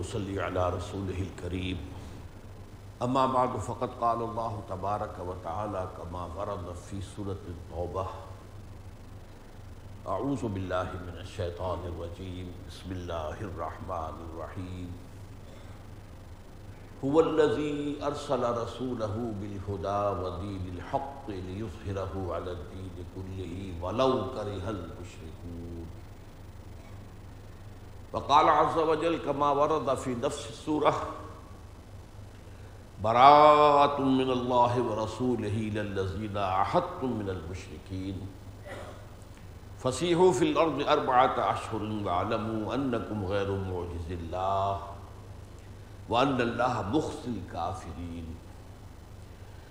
ونصلي على رسوله الكريم. اما بعد، فقد قال الله تبارك وتعالى كما ورد في سورة التوبة. اعوذ بالله من الشيطان الرجيم. بسم الله الرحمن الرحيم. هو الذي ارسل رسوله بالهدى ودين الحق ليظهره على الدين كله ولو كره المشركون. وقال عز وجل كما ورد في نفس السورة، براءة من الله ورسوله إلى الذين عاهدتم من المشركين. فسيحوا في الأرض أربعة أشهر واعلموا أنكم غير معجز الله وأن الله مخزي الكافرين.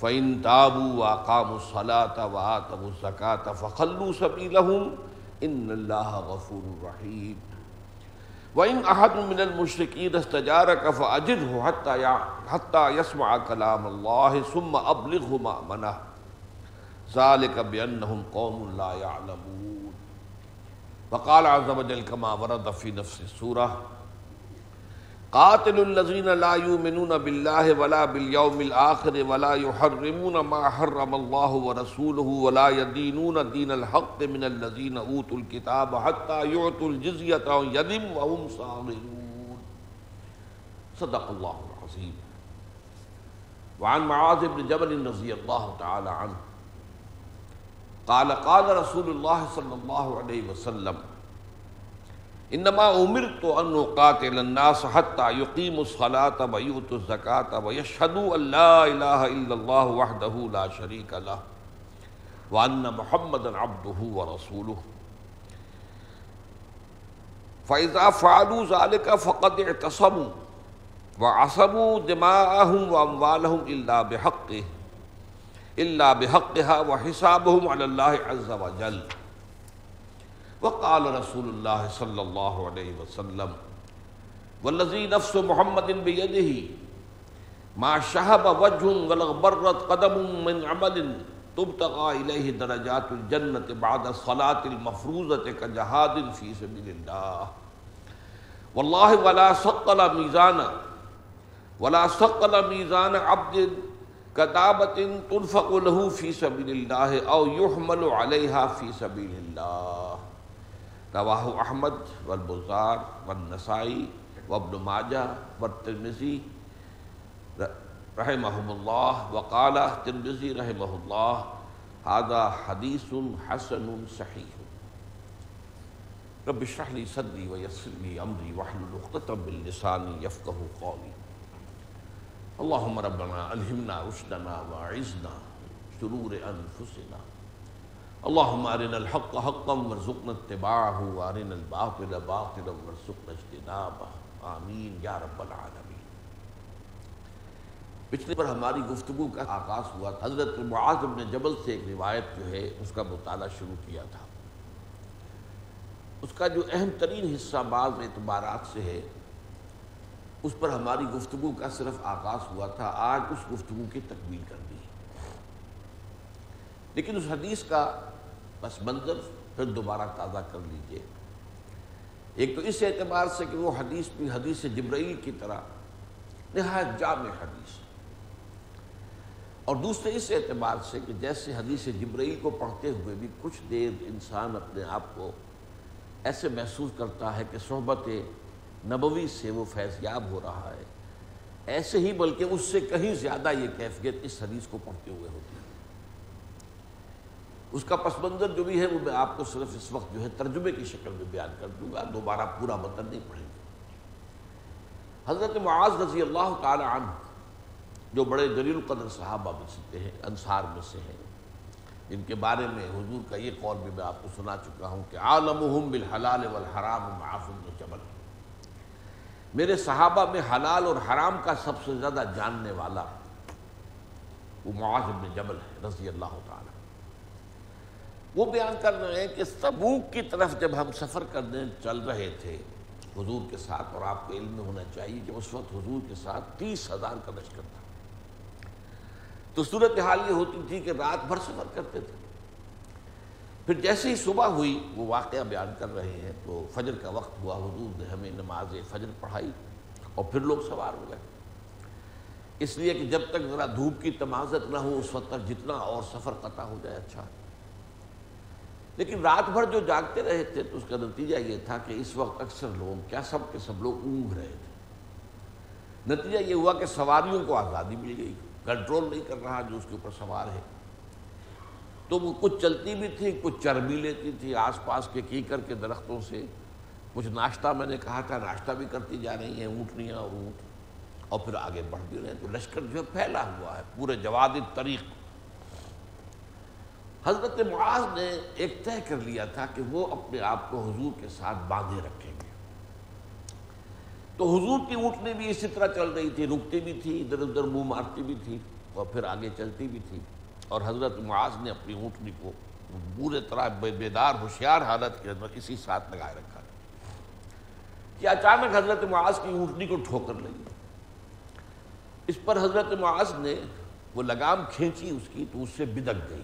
فإن تابوا وأقاموا الصلاة وآتوا الزكاة فخلوا سبيلهم إن الله غفور رحيم. وإن أحد من المشركين استجارك فأجره حتى حتى يسمع كلام الله ثم أبلغه مأمنه. ذلك بأنهم قوم لا يعلمون. وقال عز وجل كما ورد في نفس السورة قاتل الذين لا يؤمنون بالله ولا باليوم الآخر ولا يحرمون ما حرم الله ورسوله ولا يدينون دين الحق من الذين أوتوا الكتاب حتى يعطوا الجزية عن يد وهم صاغرون. صدق الله العظيم وعن معاذ بن جبل رضي الله تعالى عنه قال قال رسول الله صلى الله عليه وسلم انما امرت ان اقاتل الناس حتى يقيموا الصلاه ويؤتوا الزكاه ويشهدوا ان لا اله الا الله وحده لا شريك له وان محمدا عبده ورسوله. فاذا فعلوا ذلك فقد اعتصموا وعصموا دماءهم واموالهم الا بحقه الا بحقها وحسابهم على الله عز وجل. وقال رسول الله صلى الله عليه وسلم والذي نفس محمد بيده، ما شهب وجه ولغبرت قدم من عمل تبتغى إليه درجات الجنة بعد الصلاة المفروضة كجهاد في سبيل الله. والله ولا ثقل ميزانا ولا ثقل ميزان عبد كتابة تنفق له في سبيل الله أو يحمل عليها في سبيل الله. رواه احمد والبزار والنسائی وابن ماجہ والترمذی رحمهم اللہ وقال ترمذی رحمہ اللہ هذا حدیث حسن صحیح۔ رب اشرح لي صدري ويسر لي امري واحلل عقدة من لساني يفقهوا قولي اللهم ربنا الهمنا رشدنا واعذنا شرور انفسنا۔ اللهم ارنا الحق حقا وارزقنا اتباعه وارنا الباطل باطلا وارزقنا اجتنابه آمین یا رب العالمین۔ پچھلے پر ہماری گفتگو کا آغاز ہوا تھا۔ حضرت معاذ بن جبل سے ایک روایت جو ہے، اس کا مطالعہ شروع کیا تھا۔ اس کا جو اہم ترین حصہ بعض اعتبارات سے ہے، اس پر ہماری گفتگو کا صرف آغاز ہوا تھا۔ آج اس گفتگو کی تکمیل کر لیکن اس حدیث کا پس منظر پھر دوبارہ تازہ کر لیجیے۔ ایک تو اس اعتبار سے کہ وہ حدیث بھی حدیث جبرائیل کی طرح نہایت جامع حدیث اور دوسرے اس اعتبار سے کہ جیسے حدیث جبرائیل کو پڑھتے ہوئے بھی کچھ دیر انسان اپنے آپ کو ایسے محسوس کرتا ہے کہ صحبت نبوی سے وہ فیض یاب ہو رہا ہے۔ ایسے ہی بلکہ اس سے کہیں زیادہ یہ کیفیت اس حدیث کو پڑھتے ہوئے ہوتی ہے۔ اس کا پس منظر جو بھی ہے وہ میں آپ کو صرف اس وقت جو ہے ترجمے کی شکل میں بیان کر دوں گا، دوبارہ پورا متن نہیں پڑھیں گے۔ حضرت معاذ رضی اللہ تعالی عنہ، جو بڑے دلیل القدر صحابہ میں سے ہیں، انصار میں سے ہیں، ان کے بارے میں حضور کا یہ قول بھی میں آپ کو سنا چکا ہوں کہ عالمہم بالحلال والحرام معاف جبل۔ میرے صحابہ میں حلال اور حرام کا سب سے زیادہ جاننے والا وہ معاذ بن جبل ہے، رضی اللہ تعالی وہ بیان کر رہے ہیں کہ سبوک کی طرف جب ہم سفر کرنے چل رہے تھے، حضور کے ساتھ، اور آپ کو علم میں ہونا چاہیے کہ اس وقت حضور کے ساتھ تیس ہزار کا لشکر تھا۔ تو صورتحال یہ ہوتی تھی کہ رات بھر سفر کرتے تھے۔ پھر جیسے ہی صبح ہوئی، وہ واقعہ بیان کر رہے ہیں۔ تو فجر کا وقت ہوا، حضور نے ہمیں نماز فجر پڑھائی اور پھر لوگ سوار ہو گئے۔ اس لیے کہ جب تک ذرا دھوپ کی تمازت نہ ہو، اس وقت تک جتنا اور سفر قطع ہو جائے اچھا۔ لیکن رات بھر جو جاگتے رہے تھے تو اس کا نتیجہ یہ تھا کہ اس وقت اکثر لوگ کیا سب کے سب لوگ اونگ رہے تھے۔ نتیجہ یہ ہوا کہ سواریوں کو آزادی مل گئی۔ کنٹرول نہیں کر رہا جو اس کے اوپر سوار ہے۔ تو وہ کچھ چلتی بھی تھی، کچھ چربی لیتی تھی۔ آس پاس کے کی کر کے درختوں سے کچھ ناشتہ میں نے کہا تھا، ناشتہ بھی کرتی جا رہی ہیں، اونٹنیاں اور اونٹ۔ اور پھر آگے بڑھ بھی رہے ہیں تو لشکر جو ہے پھیلا ہوا ہے، پورے جواد طریق حضرت معاذ نے ایک طے کر لیا تھا کہ وہ اپنے آپ کو حضور کے ساتھ باندھے رکھیں گے۔ تو حضور کی اونٹنی بھی اسی طرح چل رہی تھی، رکتی بھی تھی، ادھر ادھر منہ مارتی بھی تھی اور پھر آگے چلتی بھی تھی۔ اور حضرت معاذ نے اپنی اونٹنی کو بورے طرح بیدار، ہوشیار حالت کے اندر اسی ساتھ لگائے رکھا۔ کہ اچانک حضرت معاذ کی اونٹنی کو ٹھوکر لگی۔ اس پر حضرت معاذ نے وہ لگام کھینچی، اس کی تو اس سے بدک گئی۔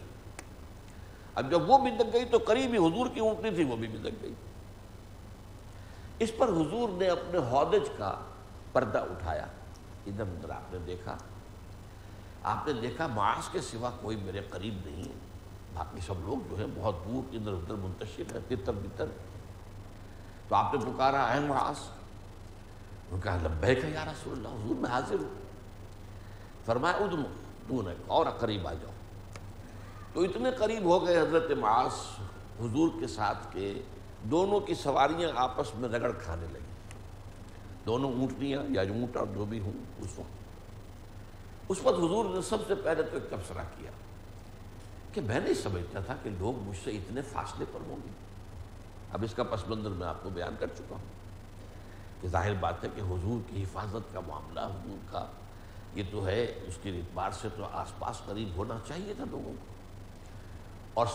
اب جب وہ بدک گئی تو قریب ہی حضور کی اونٹنی تھی، وہ بھی بدک گئی۔ اس پر حضور نے اپنے ہودج کا پردہ اٹھایا۔ ادھر ادھر آپ نے دیکھا۔ آپ نے دیکھا معاذ کے سوا کوئی میرے قریب نہیں ہے۔ باقی سب لوگ جو ہیں بہت دور، ادھر ادھر منتشر ہے تتر بتر۔ تو آپ نے پکارا ہے معاذ انہوں نے کہا، لبیک ہے یا رسول اللہ، حضور میں حاضر ہوں۔ فرمایا ادنو تو نے اور قریب آ جاؤ۔ تو اتنے قریب ہو گئے حضرت معاذ حضور کے ساتھ کے، دونوں کی سواریاں آپس میں رگڑ کھانے لگی دونوں اونٹنیاں یا اونٹ اور جو بھی ہوں، اس وقت۔ اس وقت حضور نے سب سے پہلے تو ایک تبصرہ کیا کہ میں نہیں سمجھتا تھا کہ لوگ مجھ سے اتنے فاصلے پر ہوں گے۔ اب اس کا پس منظر میں آپ کو بیان کر چکا ہوں کہ ظاہر بات ہے کہ حضور کی حفاظت کا معاملہ، حضور کا، یہ تو ہے، اس کے اعتبار سے تو آس پاس قریب ہونا چاہیے تھا لوگوں کو۔ اور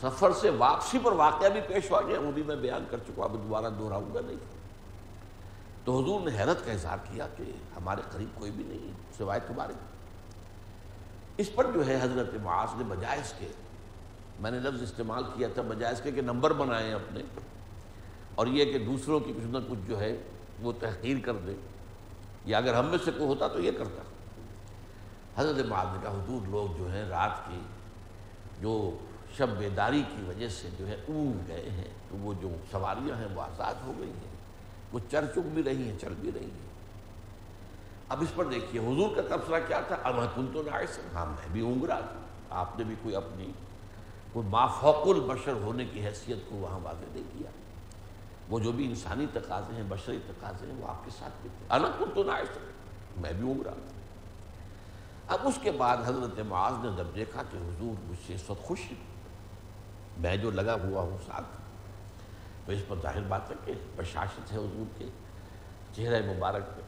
سفر سے واپسی پر واقعہ بھی پیش ہوا گیا، وہ بھی میں بیان کر چکا اب دوبارہ دہراؤں گا نہیں۔ تو حضور نے حیرت کا اظہار کیا کہ ہمارے قریب کوئی بھی نہیں، سوائے تمہارے۔ اس پر جو ہے حضرت معاذ نے بجائے اس کے، میں نے لفظ استعمال کیا تھا بجائے اس کے کہ نمبر بنائے ہیں اپنے، اور یہ کہ دوسروں کی کچھ نہ کچھ جو ہے وہ تحقیر کر دے یا اگر ہم میں سے کوئی ہوتا تو یہ کرتا۔ حضرت معاذ نے کہا، حضور لوگ جو ہیں رات کی جو شب بیداری کی وجہ سے جو ہے اونگ گئے ہیں۔ تو وہ جو سواریاں ہیں وہ آزاد ہو گئی ہیں۔ وہ چر چک بھی رہی ہیں، چل بھی رہی ہیں۔ اب اس پر دیکھیے، حضور کا تبصرہ کیا تھا؟ اب کن تو نہ ہاں میں بھی اونگ رہا تھا۔ آپ نے بھی کوئی اپنی، کوئی مافوق البشر ہونے کی حیثیت کو وہاں واضح نہیں کیا۔ وہ جو بھی انسانی تقاضے ہیں، بشری تقاضے ہیں، وہ آپ کے ساتھ بھی تھے۔ الگ کن تو نہ میں بھی اونگ رہا تھا۔ اب اس کے بعد حضرت معاذ نے جب دیکھا کہ حضور مجھ سے اس وقت خوش میں جو لگا ہوا ہوں ساتھ تو اس پر ظاہر بات ہے کہ بشاشت ہے حضور کے چہرہ مبارک پہ۔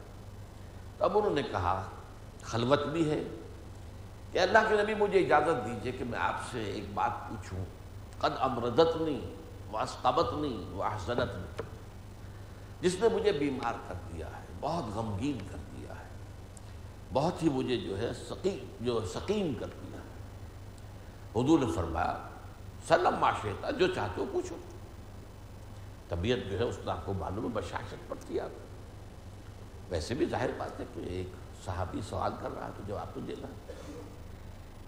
تب انہوں نے کہا، خلوت بھی ہے، کہ اللہ کے نبی مجھے اجازت دیجیے کہ میں آپ سے ایک بات پوچھوں۔ قد امردت نہیں واسطبت نہیں واحسنت نہیں جس نے مجھے بیمار کر دیا ہے، بہت غمگین کر دیا ہے، بہت ہی مجھے جو ہے سقیم جو سقیم کر دیا ہے۔ حضور نے فرمایا سلم معاشرتا جو چاہتے ہو پوچھو۔ طبیعت جو ہے، اس کا کو معلوم ہے بشاشت پڑتی ہے آپ ویسے بھی ظاہر بات ہے کہ ایک صحابی سوال کر رہا ہے، تو جواب تو دینا۔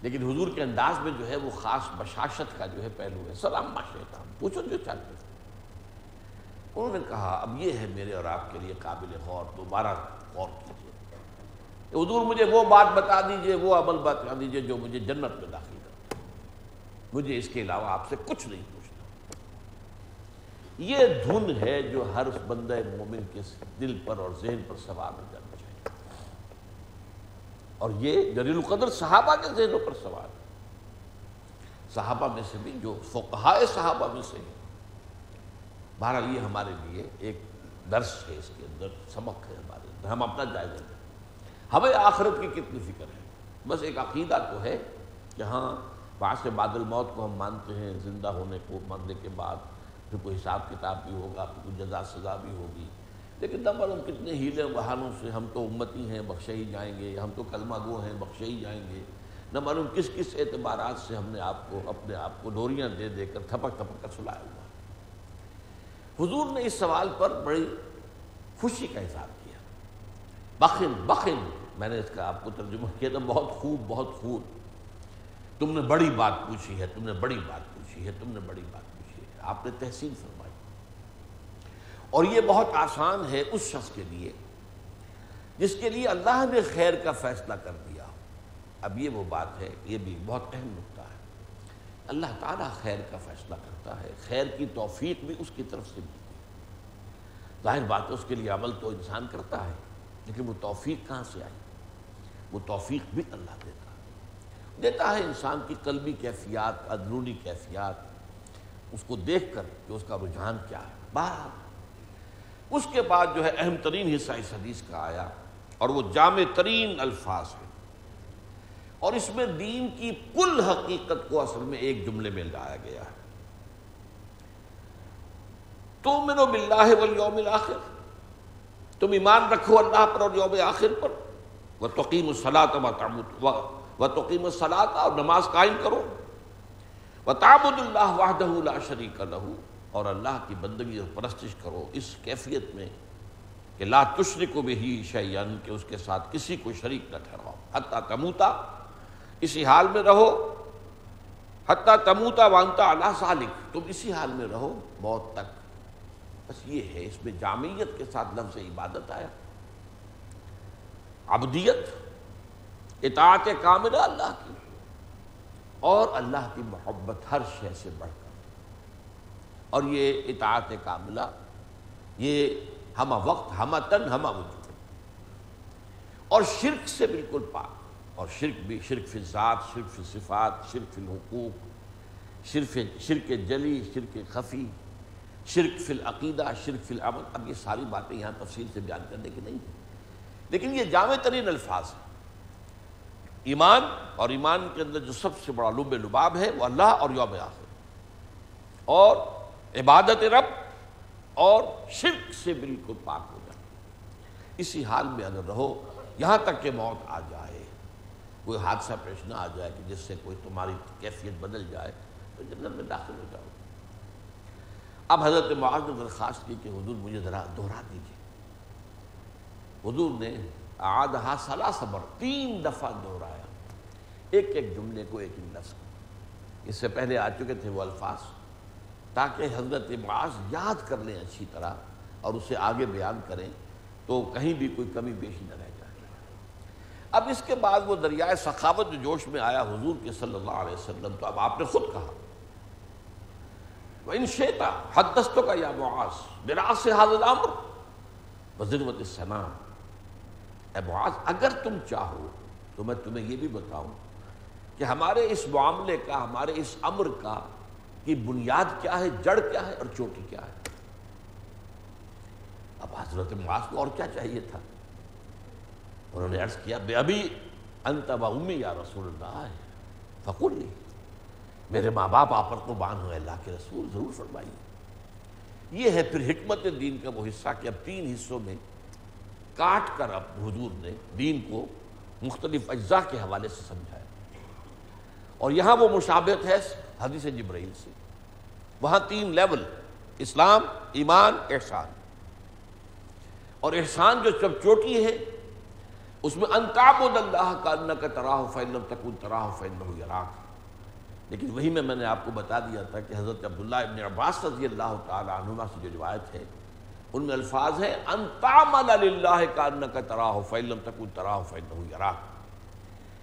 لیکن حضور کے انداز میں جو ہے، وہ خاص بشاشت کا جو ہے پہلو ہے۔ سلام معاشرتا پوچھو جو چاہتے ہو۔ انہوں نے کہا، اب یہ ہے میرے اور آپ کے لیے قابل غور، دوبارہ غور کیجیے۔ حضور مجھے وہ بات بتا دیجیے، وہ عمل بتا دیجیے جو مجھے جنت میں داخل مجھے اس کے علاوہ آپ سے کچھ نہیں پوچھنا۔ یہ دھن ہے جو ہر بندہ مومن کے دل پر اور ذہن پر سوار ہو جانا چاہیے۔ اور یہ جلیل القدر صحابہ کے ذہنوں پر سوار ہے۔ صحابہ میں سے بھی جو فقہائے صحابہ میں سے ہیں۔ بہرحال یہ ہمارے لیے ایک درس ہے، اس کے اندر سبق ہے ہمارے اندر۔ ہم اپنا جائزہ دیں ہمیں آخرت کی کتنی فکر ہے؟ بس ایک عقیدہ تو ہے کہ ہاں بعض سے بعد الموت کو ہم مانتے ہیں، زندہ ہونے کو، مرنے کے بعد پھر کوئی حساب کتاب بھی ہوگا، پھر کوئی جزا، سزا بھی ہوگی۔ لیکن نہ معلوم کتنے ہیلے بہانوں سے ہم تو امتی ہیں، بخشے ہی جائیں گے، ہم تو کلمہ گو ہیں، بخشے ہی جائیں گے۔ نہ معلوم کس کس اعتبارات سے ہم نے آپ کو، اپنے آپ کو ڈوریاں دے دے کر تھپک تھپک کر سلایا ہوا۔ حضور نے اس سوال پر بڑی خوشی کا اظہار کیا۔ بخن بخن، میں نے اس کا آپ کو ترجمہ کیا تھا، بہت خوب بہت خوب۔ تم نے بڑی بات پوچھی ہے، تم نے بڑی بات پوچھی ہے، تم نے بڑی بات پوچھی ہے۔ آپ نے تحسین فرمائی۔ اور یہ بہت آسان ہے اس شخص کے لیے، جس کے لیے اللہ نے خیر کا فیصلہ کر دیا۔ اب یہ وہ بات ہے، یہ بھی بہت اہم نقطہ ہے۔ اللہ تعالیٰ خیر کا فیصلہ کرتا ہے، خیر کی توفیق بھی اس کی طرف سے ملتی ہے۔ ظاہر بات ہے، اس کے لیے عمل تو انسان کرتا ہے، لیکن وہ توفیق کہاں سے آئی؟ وہ توفیق بھی اللہ دیتا ہے۔ دیتا ہے انسان کی قلبی کیفیات اندرونی کیفیات، اس کو دیکھ کر کہ اس کا رجحان کیا ہے۔ بہر اس کے بعد جو ہے اہم ترین حصہ اس حدیث کا آیا اور وہ جامع ترین الفاظ ہے اور اس میں دین کی کل حقیقت کو اصل میں ایک جملے میں لایا گیا ہے۔ تو منو بلّہ والیوم الاخر، تم ایمان رکھو اللہ پر اور یوم آخر پر وہ توقیم الصلاۃ و توقیم الصلاۃ اور نماز قائم کرو۔ و تعبد اللہ وحدہ لا شریک لہو اور اللہ کی بندگی اور پرستش کرو۔ اس کیفیت میں کہ لا تشرک کو بھی شیئن کہ اس کے ساتھ کسی کو شریک نہ ٹھہراؤ۔ حتیٰ تموتا اسی حال میں رہو۔ حتیٰ تموتا وانتا اللہ سالک تم اسی حال میں رہو، موت تک۔ بس یہ ہے، اس میں جامعیت کے ساتھ لفظ عبادت آیا۔ عبدیت اطاعت کاملہ اللہ کی۔ اور اللہ کی محبت ہر شے سے بڑھ کر۔ اور یہ اطاعت کاملہ یہ ہمہ وقت، ہمہ تن، ہمہ وجود۔ اور شرک سے بالکل پاک۔ اور شرک بھی، شرک فی ذات، شرک فی صفات، شرک فی الحقوق شرف شرک جلی، شرک خفی، شرک فی العقیدہ، شرک فی العمل۔ اب یہ ساری باتیں یہاں تفصیل سے بیان کرنے کی نہیں ہیں۔ لیکن یہ جامع ترین الفاظ ہیں۔ ایمان، اور ایمان کے اندر جو سب سے بڑا لب لباب ہے وہ اللہ اور یوم آخر۔ اور عبادت رب اور شرک سے بالکل پاک ہو جائے اسی حال میں اگر رہو، یہاں تک کہ موت آ جائے، کوئی حادثہ پیش نہ آ جائے کہ جس سے کوئی تمہاری کیفیت بدل جائے، تو جنت میں داخل ہو جاؤ۔ اب حضرت معاذ نے درخواست کی کہ حضور مجھے ذرا دہرا دیجیے حضور نے آدھا سلا صبر، تین دفعہ دہرایا۔ ایک ایک جملے کو ایک ایک لفظ اس سے پہلے آ چکے تھے وہ الفاظ، تاکہ حضرت معاذ یاد کر لیں اچھی طرح اور اسے آگے بیان کریں تو کہیں بھی کوئی کمی بیشی نہ رہ جائے۔ اب اس کے بعد وہ دریائے سخاوت جو جوش میں آیا حضور کے صلی اللہ علیہ وسلم، تو اب آپ نے خود کہا۔ ان شیتا حدستوں کا یا معاذ براس سے حاضر عمر بزروت السلام اے معاذ، اگر تم چاہو تو میں تمہیں یہ بھی بتاؤں کہ ہمارے اس معاملے کا، ہمارے اس امر کا کی بنیاد کیا ہے، جڑ کیا ہے اور چوٹی کیا ہے؟ اب حضرت معاذ کو اور کیا چاہیے تھا؟ انہوں نے عرض کیا، بے ابھی انت امی یا رسول اللہ۔ ہے نہیں میرے ماں باپ، آپ پر قربان ہوئے اللہ کے رسول، ضرور فرمائیے۔ یہ ہے پھر حکمت دین کا وہ حصہ کہ اب تین حصوں میں کاٹ کر اب حضور نے دین کو مختلف اجزاء کے حوالے سے سمجھایا۔ اور یہاں وہ مشابت ہے حدیث جبرائیل سے۔ وہاں تین لیول، اسلام، ایمان، احسان۔ اور احسان جو سب چوٹی ہے، اس میں انتاب اللہ کا ان کا تراہ فیلم تکن تراہ فیلم یراک۔ لیکن وہی میں میں نے آپ کو بتا دیا تھا کہ حضرت عبداللہ ابن عباس رضی اللہ تعالیٰ عنہ سے جو روایت ہے ان میں الفاظ ہے انتامل اللہ کا ان کا تراہ فیلم تکن تراہ فیلم یراک.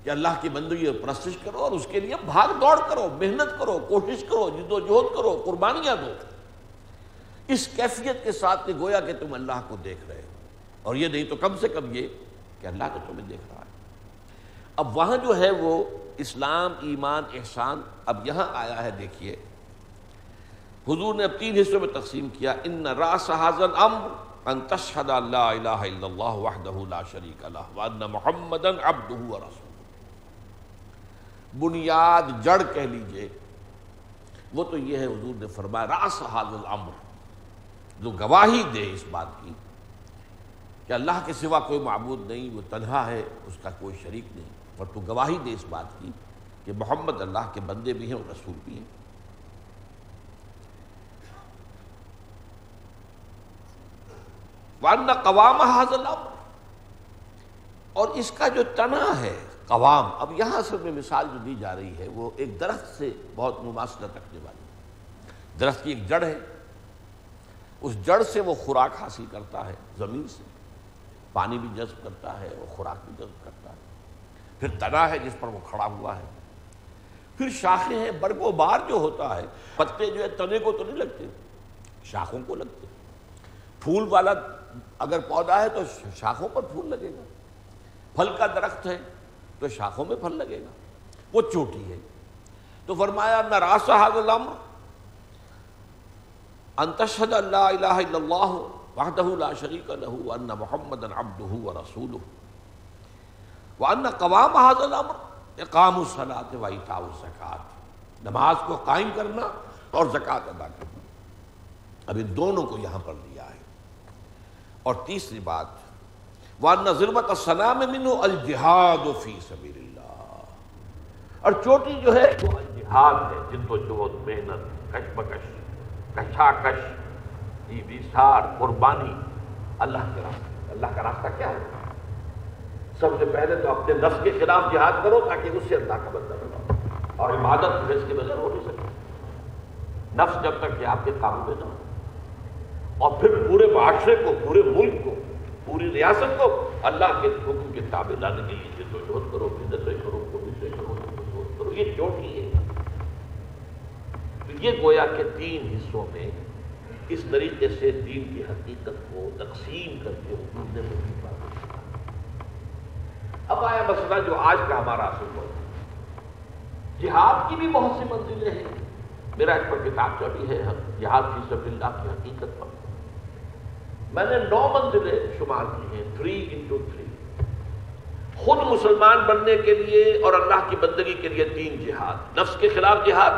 کہ اللہ کی بندگی اور پرستش کرو اور اس کے لیے بھاگ دوڑ کرو، محنت کرو، کوشش کرو، جد و جہد کرو، قربانیاں دو۔ اس کیفیت کے ساتھ کہ گویا کہ تم اللہ کو دیکھ رہے ہو۔ اور یہ نہیں تو کم سے کم یہ کہ اللہ تو تمہیں دیکھ رہا ہے۔ اب وہاں جو ہے وہ اسلام، ایمان، احسان اب یہاں آیا ہے، دیکھیے۔ حضور نے اب تین حصوں میں تقسیم کیا ان راس حاضر امر ان تشہد اللہ الہ الا اللہ وحدہ لا شریک اللہ وان محمد عبدہ ورسول بنیاد جڑ کہہ لیجیے، وہ تو یہ ہے حضور نے فرمایا راس حاضر الامر جو گواہی دے اس بات کی کہ اللہ کے سوا کوئی معبود نہیں، وہ تنہا ہے، اس کا کوئی شریک نہیں۔ اور تو گواہی دے اس بات کی کہ محمد اللہ کے بندے بھی ہیں اور رسول بھی ہیں۔ وَأَنَّ قوام حاضل اور اس کا جو تنا ہے، قوام، اب یہاں اصل میں مثال جو دی جا رہی ہے، وہ ایک درخت سے بہت مماثلت رکھنے والی درخت کی ایک جڑ ہے۔ اس جڑ سے وہ خوراک حاصل کرتا ہے، زمین سے۔ پانی بھی جذب کرتا ہے وہ خوراک بھی جذب کرتا ہے۔ پھر تنا ہے جس پر وہ کھڑا ہوا ہے۔ پھر شاخیں ہیں، برگ و بار جو ہوتا ہے، پتے جو ہے تنے کو تو نہیں لگتے، شاخوں کو لگتے۔ پھول والا اگر پودا ہے تو شاخوں پر پھول لگے گا۔ پھل کا درخت ہے تو شاخوں میں پھل لگے گا۔ وہ چوٹی ہے۔ تو فرمایا، نہ راسا حاضل انتشد اللہ الہ الا اللہ وحدہ لا شریک لہو ان محمد عبدہ ورسولہ وان قوام هذا الامر اقام الصلاۃ و ایتاء الزکات۔ نماز کو قائم کرنا اور زکات ادا کرنا۔ اب ان دونوں کو یہاں پر لیا۔ اور تیسری بات وان ضربت السلام منه الجهاد فی سبیل اللہ اور چوٹی جو ہے وہ الجہاد ہے، جد و جہد، محنت کش بکش کشا کش قربانی، اللہ کے راستے اللہ کا راستہ کیا ہے؟ سب سے پہلے تو اپنے نفس کے خلاف جہاد کرو تاکہ اس سے اللہ کا بندہ بناؤ اور عبادت اس کے بغیر ہو نہیں سکتی۔ نفس جب تک کہ آپ کے قابو میں نہ ہو۔ اور پھر پورے معاشرے کو، پورے ملک کو، پوری ریاست کو اللہ کے حکم کے تابع لانے کے لیے جد و جہد کرو بدتیں کرو کوششیں کرو کرو۔ یہ چوٹی ہے۔ یہ گویا کہ تین حصوں میں اس طریقے سے دین کی حقیقت کو تقسیم کر کے حکومت نے مزید بات اب آیا مسئلہ جو آج کا ہمارا اصل ہو جہاد کی بھی بہت سی منزلیں ہیں۔ میرا اس پر کتاب کا ہے۔ جہاد فی سبیل اللہ کی حقیقت پر۔ میں نے نو منزلیں شمار کی ہیں تھری انٹو تھری خود مسلمان بننے کے لیے اور اللہ کی بندگی کے لیے تین جہاد، نفس کے خلاف جہاد،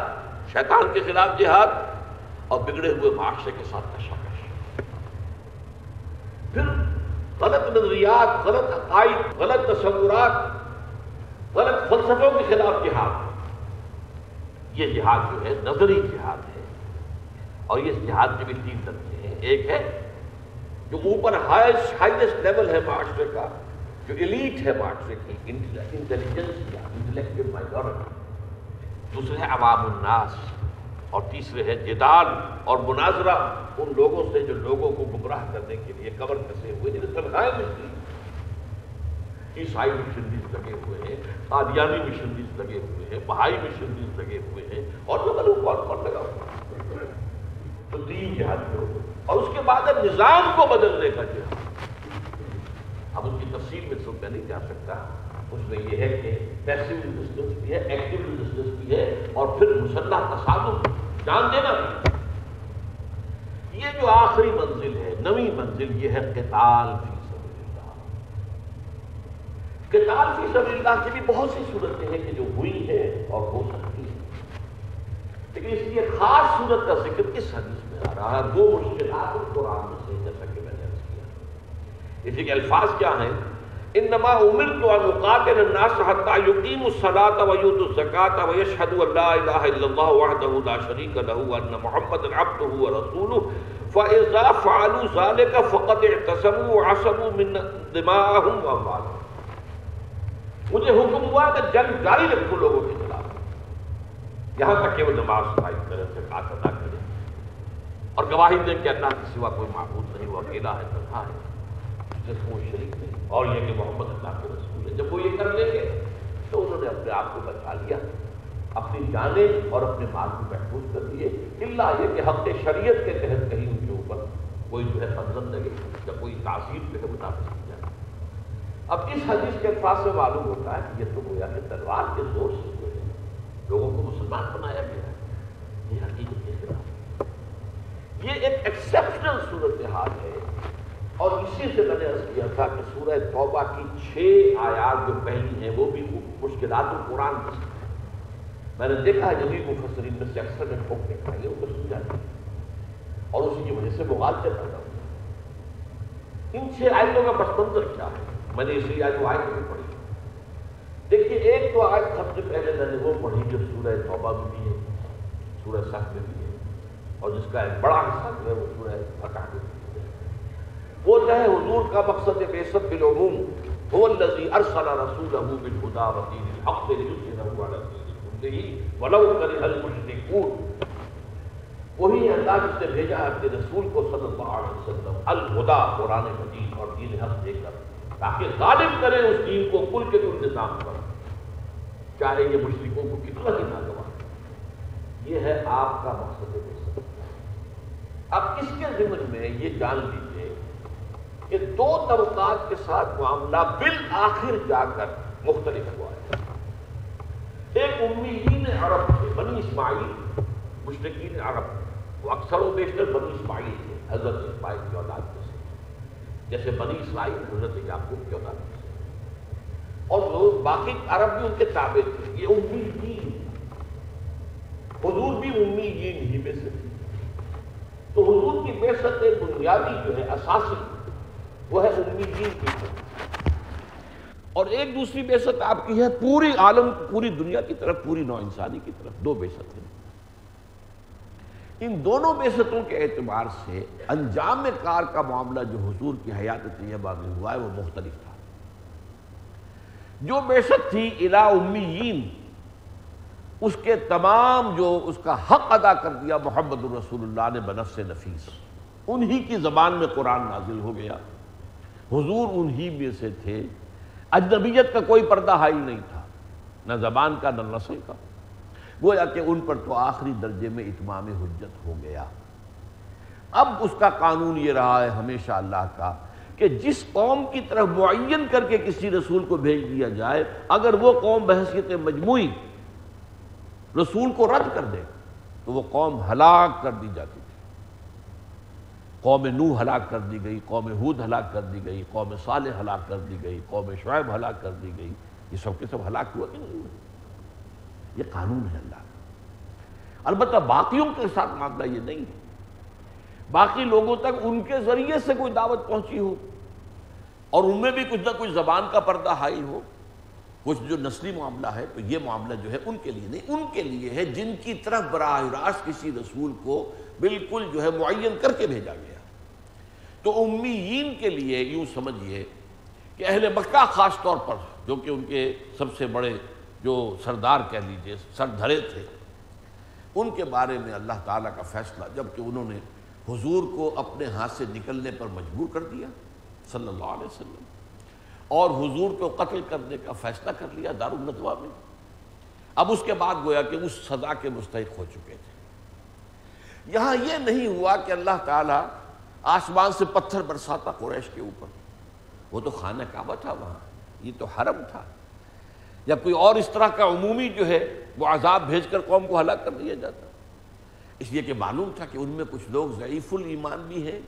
شیطان کے خلاف جہاد اور بگڑے ہوئے معاشرے کے ساتھ کشاکش پھر غلط نظریات، غلط عقائد، غلط تصورات، غلط فلسفوں کے خلاف جہاد۔ یہ جہاد جو ہے نظری جہاد ہے اور یہ جہاد کے بھی تین درجے ہیں۔ ایک ہے جو اوپر ہائیسٹ ہائیسٹ لیول ہے معاشرے کا، جو ایلیٹ ہے معاشرے کی انٹیلیجنس یا انٹلیکچل مائنورٹی دوسرے ہے عوام الناس، اور تیسرے ہے جدال اور مناظرہ۔ ان لوگوں سے جو لوگوں کو گمراہ کرنے کے لیے کور کسے ہوئے یعنی جنہیں تنخواہیں ملتی ہیں عیسائی مشنریز لگے ہوئے ہیں، قادیانی مشنریز لگے ہوئے ہیں بہائی مشنریز لگے ہوئے ہیں، اور جو لوگ کون کون لگا ہوا تو تین جہاد کرو اور اس کے بعد اب نظام کو بدلنے کا جہاد اب اس کی تفصیل میں سن میں نہیں جا سکتا۔ اس میں یہ ہے کہ پیسو ریزسٹنس بھی ہے ایکٹیو ریزسٹنس بھی ہے اور پھر مسلح تصادم۔ جان دینا۔ یہ جو آخری منزل ہے نوی منزل، یہ ہے قتال فی سبیل اللہ قتال فی سبیل اللہ کی بھی بہت سی صورتیں ہیں کہ جو ہوئی ہے اور ہو سکتی ہے لیکن اس لیے خاص صورت کا ذکر کس حدیث میں آ رہا ہے، دو مشکلات قرآن میں سے جیسا کہ میں نے عرض کیا۔ اسی کے الفاظ کیا ہیں؟ انما امرت ان اقاتل الناس حتى يقيموا الصلاه ويؤتوا الزكاه ويشهدوا ان لا اله الا الله وحده لا شريك له وان محمدا عبده ورسوله فاذا فعلوا ذلك فقد اعتصموا وعصموا من دماءهم واموالهم مجھے حکم ہوا کہ جنگ جاری رکھو لوگوں کے خلاف۔ یہاں تک کہ وہ نماز پڑھائی طرح سے ادا کرے اور گواہی دے کہ اللہ کے سوا کوئی معبود نہیں، وہ اکیلا ہے، تنہا ہے۔ جس کو شریک نہیں، اور یہ کہ محمد اللہ کے رسول ہے۔ جب وہ یہ کر لیں گے، تو انہوں نے اپنے آپ کو بچا لیا۔ اپنی جانیں اور اپنے مال کو محفوظ کر دیے۔ اللہ یہ کہ حق شریعت کے تحت کہیں ان کے اوپر کوئی جو ہے منظر لگے یا کوئی تاثیر جو ہے مطابق جائے۔ اب اس حدیث کے الفاظ سے معلوم ہوتا ہے کہ یہ تو گویا کہ تلوار کے زور سے جو ہے لوگوں کو مسلمان بنایا گیا ہے۔ یہ حقیقت کے یہ ایک ایکسیپشنل صورتحال ہے۔ اور اسی سے میں نے عرض کیا تھا کہ سورہ توبہ کی چھ آیات جو پہلی ہیں وہ بھی مشکلات القرآن کی میں نے دیکھا ہے جدید مفسرین میں سے اکثر میں ٹھوک دیکھا ہے ان کو سمجھا اور اسی کی وجہ سے مغالطے پیدا ہوئے ان چھ آیتوں کا پس منظر کیا ہے؟ میں نے اسی آیت آیت بھی پڑھی۔ دیکھیے، ایک تو آیت سب سے پہلے میں نے وہ پڑھی جو سورہ توبہ میں بھی ہے، سورہ سخت میں بھی ہے۔ اور جس کا ایک بڑا حصہ جو ہے وہ سورہ فتح میں وہ جو ہے حضور کا مقصد بے سب بالعموم هو الذي ارسل رسوله بالهدى ودين الحق ليظهره على الدين كله ولو كره المشركون۔ وہی اللہ جس نے بھیجا ہے اپنے رسول کو صلی اللہ علیہ وسلم الہدا قرآن مجید اور دین حق دے کر، تاکہ غالب کرے اس دین کو، کل کے کل نظام پر۔ چاہے یہ مشرکوں کو کتنا ہی ناگوار۔ یہ ہے آپ کا مقصد بے اب اس کے ذمن میں یہ جان لیجیے کہ دو طبقات کے ساتھ معاملہ بالآخر جا کر مختلف ہوا ہے۔ ایک امیین عرب تھے، بنی اسماعیل مشرقین عرب، وہ اکثر و بیشتر بنی اسماعیل تھے، حضرت اسماعیل کی اولاد میں سے۔ جیسے بنی اسماعیل حضرت یعقوب کی اولاد میں سے۔ اور وہ باقی عرب بھی ان کے تابع تھے، یہ امیین حضور بھی امیین ہی میں سے۔ تھے تو حضور کی بے بنیادی جو ہے، اساسی وہ ہے امیدین کی اور ایک دوسری بے آپ کی ہے، پوری عالم، پوری دنیا کی طرف، پوری نو انسانی کی طرف۔ دو بے ہیں۔ ان دونوں بے کے اعتبار سے انجام کار کا معاملہ جو حضور کی حیات طیبہ میں ہوا ہے، وہ مختلف تھا۔ جو بے تھی، الہ امیین اس کے تمام جو اس کا حق ادا کر دیا محمد الرسول اللہ نے بنفس نفیس، انہی کی زبان میں قرآن نازل ہو گیا۔ حضور انہی میں سے تھے۔ اجنبیت کا کوئی پردہ حائل نہیں تھا، نہ زبان کا نہ نسل کا۔ گویا کہ ان پر تو آخری درجے میں اتمام حجت ہو گیا۔ اب اس کا قانون یہ رہا ہے ہمیشہ اللہ کا کہ جس قوم کی طرف معین کر کے کسی رسول کو بھیج دیا جائے، اگر وہ قوم بحثیت مجموعی رسول کو رد کر دے تو وہ قوم ہلاک کر دی جاتی تھی۔ قوم نو ہلاک کر دی گئی، قوم حود ہلاک کر دی گئی، قوم صالح ہلاک کر دی گئی، قوم شعیب ہلاک کر دی گئی۔ یہ سب کے سب ہلاک ہوا کہ نہیں یہ قانون ہے اللہ۔ کا البتہ باقیوں کے ساتھ معاملہ یہ نہیں ہے۔ باقی لوگوں تک ان کے ذریعے سے کوئی دعوت پہنچی ہو اور ان میں بھی کچھ نہ کچھ زبان کا پردہ حائل ہو۔ کچھ جو نسلی معاملہ ہے، تو یہ معاملہ جو ہے ان کے لیے نہیں، ان کے لیے ہے جن کی طرف براہ راست کسی رسول کو بالکل جو ہے معین کر کے بھیجا گیا۔ تو امیین کے لیے یوں سمجھیے کہ اہل مکہ خاص طور پر، جو کہ ان کے سب سے بڑے جو سردار کہہ لیجیے، سر دھرے تھے، ان کے بارے میں اللہ تعالیٰ کا فیصلہ جبکہ انہوں نے حضور کو اپنے ہاتھ سے نکلنے پر مجبور کر دیا، صلی اللہ علیہ وسلم۔ اور حضور کو قتل کرنے کا فیصلہ کر لیا دار الدوا میں۔ اب اس کے بعد گویا کہ اس سزا کے مستحق ہو چکے تھے۔ یہاں یہ نہیں ہوا کہ اللہ تعالیٰ آسمان سے پتھر برساتا قریش کے اوپر۔ وہ تو خانہ کعبہ تھا وہاں، یہ تو حرم تھا۔ یا کوئی اور اس طرح کا عمومی جو ہے، وہ عذاب بھیج کر قوم کو ہلاک کر دیا جاتا۔ اس لیے کہ معلوم تھا کہ ان میں کچھ لوگ ضعیف الایمان بھی ہیں۔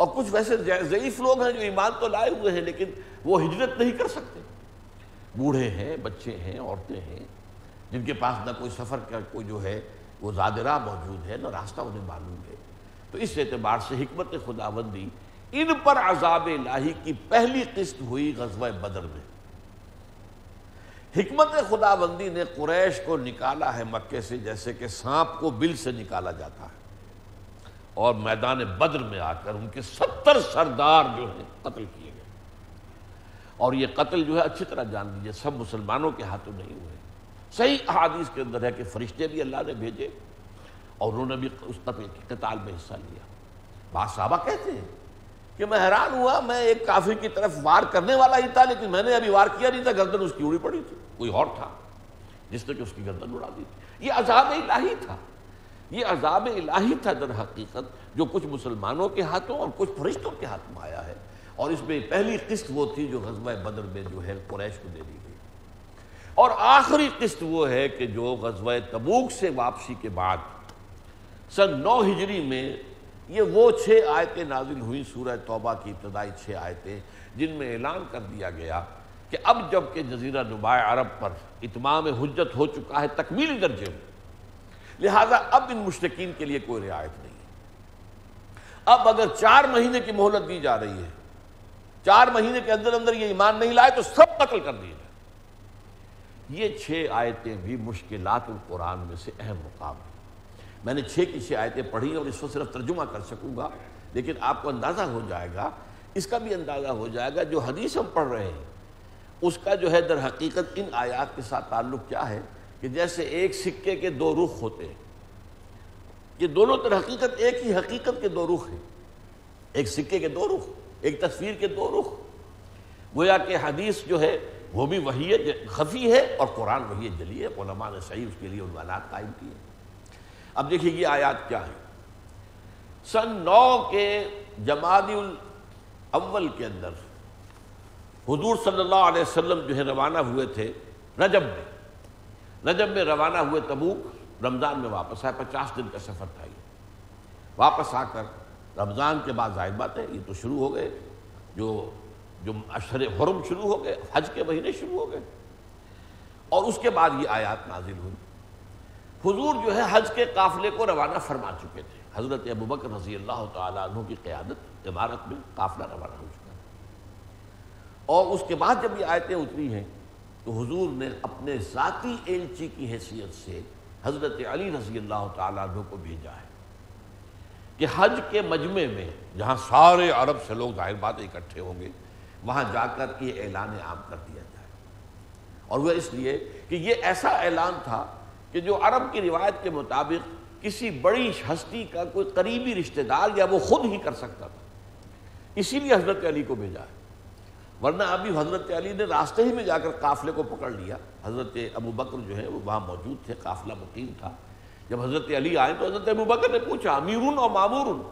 اور کچھ ویسے ضعیف لوگ ہیں جو ایمان تو لائے ہوئے ہیں، لیکن وہ ہجرت نہیں کر سکتے۔ بوڑھے ہیں، بچے ہیں، عورتیں ہیں، جن کے پاس نہ کوئی سفر کا کوئی جو ہے، وہ زادرہ موجود ہے، نہ راستہ انہیں معلوم ہے۔ تو اس اعتبار سے حکمت خدا بندی ان پر عذاب الہی کی پہلی قسط ہوئی غزوہ بدر میں۔ حکمت خدا بندی نے قریش کو نکالا ہے مکے سے، جیسے کہ سانپ کو بل سے نکالا جاتا ہے۔ اور میدان بدر میں آ کر ان کے ستر سردار جو ہیں قتل کیے گئے۔ اور یہ قتل جو ہے اچھی طرح جان لیجیے سب مسلمانوں کے ہاتھوں نہیں ہوئے۔ صحیح احادیث کے اندر ہے کہ فرشتے بھی اللہ نے بھیجے اور انہوں نے بھی اس قتل کے قتال میں حصہ لیا۔ بعض صحابہ کہتے ہیں کہ میں حیران ہوا، میں ایک کافر کی طرف وار کرنے والا ہی تھا، لیکن میں نے ابھی وار کیا نہیں تھا، گردن اس کی اڑی پڑی تھی۔ کوئی اور تھا جس نے کہ اس کی گردن اڑا دی تھی۔ یہ عذاب الہی تھا۔ یہ عذاب الہی تھا در حقیقت، جو کچھ مسلمانوں کے ہاتھوں اور کچھ فرشتوں کے ہاتھ میں آیا ہے۔ اور اس میں پہلی قسط وہ تھی جو غزوہ بدر میں جو ہے قریش کو دے دی گئی۔ اور آخری قسط وہ ہے کہ جو غزوہ تبوک سے واپسی کے بعد سن نو ہجری میں یہ وہ چھ آیتیں نازل ہوئی سورہ توبہ کی ابتدائی چھ آیتیں، جن میں اعلان کر دیا گیا کہ اب جبکہ جزیرہ نباء عرب پر اتمام حجت ہو چکا ہے، تکمیلی درجے میں لہٰذا اب ان مشتقین کے لیے کوئی رعایت نہیں ہے۔ اب اگر چار مہینے کی مہلت دی جا رہی ہے، چار مہینے کے اندر اندر یہ ایمان نہیں لائے تو سب قتل کر دیے جائے یہ چھ آیتیں بھی مشکلات القرآن میں سے اہم مقام ہیں۔ میں نے چھ کی چھ آیتیں پڑھی اور اس کو صرف ترجمہ کر سکوں گا، لیکن آپ کو اندازہ ہو جائے گا، اس کا بھی اندازہ ہو جائے گا جو حدیث ہم پڑھ رہے ہیں۔ اس کا جو ہے در حقیقت ان آیات کے ساتھ تعلق کیا ہے؟ کہ جیسے ایک سکے کے دو رخ ہوتے ہیں۔ یہ دونوں در حقیقت ایک ہی حقیقت کے دو رخ ہیں۔ ایک سکے کے دو رخ، ایک تصویر کے دو رخ۔ گویا کہ حدیث جو ہے، وہ بھی وہی خفی ہے اور قرآن وہی جلی ہے۔ علماء نے صحیح اس کے لیے عنوانات قائم کیے اب دیکھیے یہ آیات کیا ہے سن نو کے جمادی الاول کے اندر حضور صلی اللہ علیہ وسلم جو ہے روانہ ہوئے تھے رجب میں۔ رجب میں روانہ ہوئے تبوک رمضان میں واپس آئے، پچاس دن کا سفر تھا یہ۔ واپس آ کر رمضان کے بعد ظاہر بات ہے، یہ تو شروع ہو گئے۔ جو جو اشر حرم شروع ہو گئے، حج کے مہینے شروع ہو گئے۔ اور اس کے بعد یہ آیات نازل ہوئی۔ حضور جو ہے، حج کے قافلے کو روانہ فرما چکے تھے۔ حضرت ابوبکر رضی اللہ تعالیٰ عنہ کی قیادت عمارت میں قافلہ روانہ ہو چکا۔ اور اس کے بعد جب یہ آیتیں اتری ہیں تو حضور نے اپنے ذاتی ایلچی کی حیثیت سے حضرت علی رضی اللہ تعالیٰ عنہ کو بھیجا ہے کہ حج کے مجمع میں جہاں سارے عرب سے لوگ ظاہر بات اکٹھے ہوں گے، وہاں جا کر یہ اعلان عام کر دیا جائے۔ اور وہ اس لیے کہ یہ ایسا اعلان تھا کہ جو عرب کی روایت کے مطابق کسی بڑی ہستی کا کوئی قریبی رشتہ دار یا وہ خود ہی کر سکتا تھا۔ اسی لیے حضرت علی کو بھیجا ہے۔ ورنہ ابھی حضرت علی نے راستے ہی میں جا کر قافلے کو پکڑ لیا۔ حضرت ابو بکر جو ہے وہ وہاں موجود تھے، قافلہ مقیم تھا۔ جب حضرت علی آئے تو حضرت ابو بکر نے پوچھا، امیرون اور معمورن